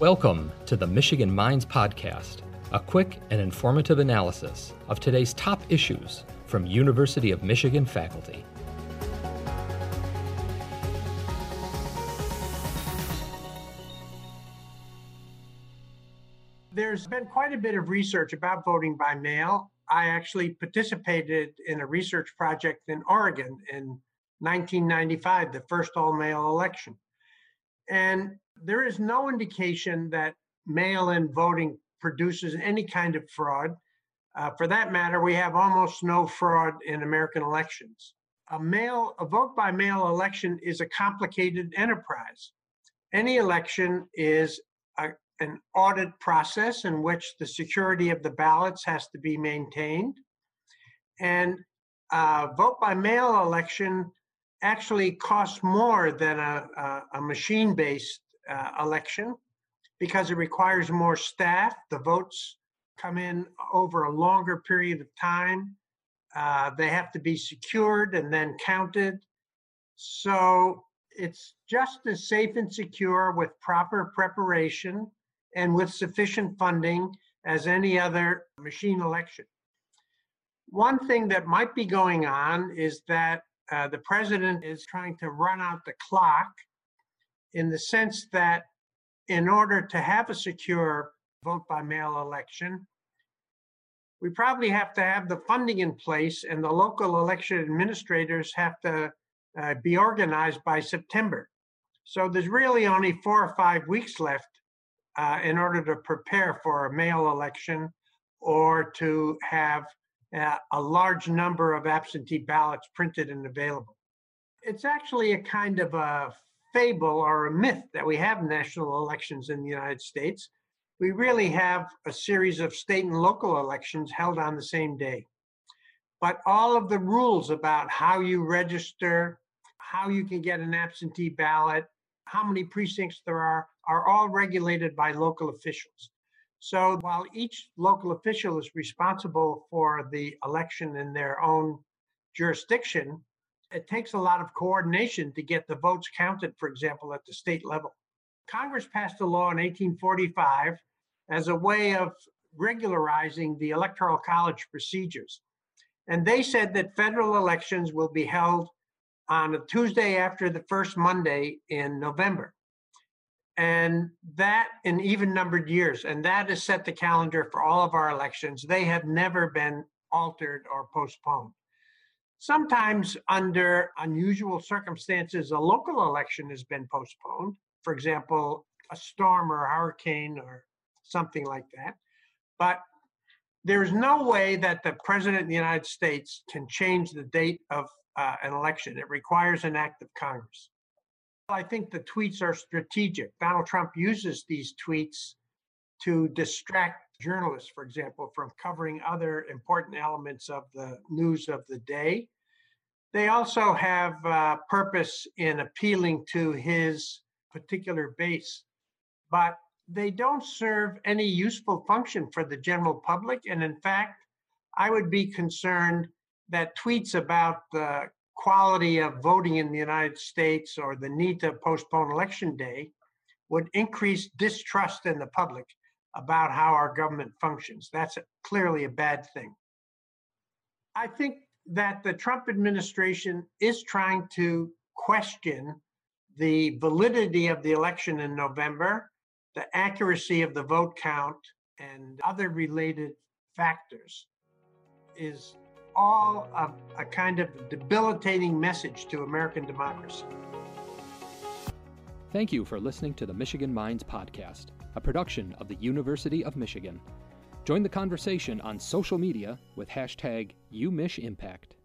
Welcome to the Michigan Minds Podcast, a quick and informative analysis of today's top issues from University of Michigan faculty. There's been quite a bit of research about voting by mail. I actually participated in a research project in Oregon in 1995, the first all mail election. And there is no indication that mail in voting produces any kind of fraud. Uh, for that matter, we have almost no fraud in American elections. A mail, a vote by mail election is a complicated enterprise. Any election is a, an audit process in which the security of the ballots has to be maintained. And a vote by mail election actually costs more than a, a, a machine based uh, election because it requires more staff. The votes come in over a longer period of time. Uh, they have to be secured and then counted. So it's just as safe and secure with proper preparation and with sufficient funding as any other machine election. One thing that might be going on is that uh, the president is trying to run out the clock in the sense that in order to have a secure vote by mail election, we probably have to have the funding in place and the local election administrators have to uh, be organized by September. So there's really only four or five weeks left uh, in order to prepare for a mail election or to have uh, a large number of absentee ballots printed and available. It's actually a kind of a fable or a myth that we have national elections in the United States. We really have a series of state and local elections held on the same day. But all of the rules about how you register, how you can get an absentee ballot, how many precincts there are, are all regulated by local officials. So while each local official is responsible for the election in their own jurisdiction, it takes a lot of coordination to get the votes counted, for example, at the state level. Congress passed a law in 1845 as a way of regularizing the Electoral College procedures. And they said that federal elections will be held on a Tuesday after the first Monday in November. And that in even numbered years. And that has set the calendar for all of our elections. They have never been altered or postponed. Sometimes, under unusual circumstances, a local election has been postponed. For example, a storm or a hurricane or something like that. But there's no way that the president of the United States can change the date of uh, an election. It requires an act of Congress. I think the tweets are strategic. Donald Trump uses these tweets to distract journalists, for example, from covering other important elements of the news of the day. They also have uh, purpose in appealing to his particular base, but they don't serve any useful function for the general public. And in fact, I would be concerned that tweets about the quality of voting in the United States or the need to postpone election day would increase distrust in the public about how our government functions. That's clearly a bad thing. I think that the Trump administration is trying to question the validity of the election in November, the accuracy of the vote count, and other related factors is all a, a kind of debilitating message to American democracy. Thank you for listening to the Michigan Minds Podcast, a production of the University of Michigan. Join the conversation on social media with hashtag UMichImpact.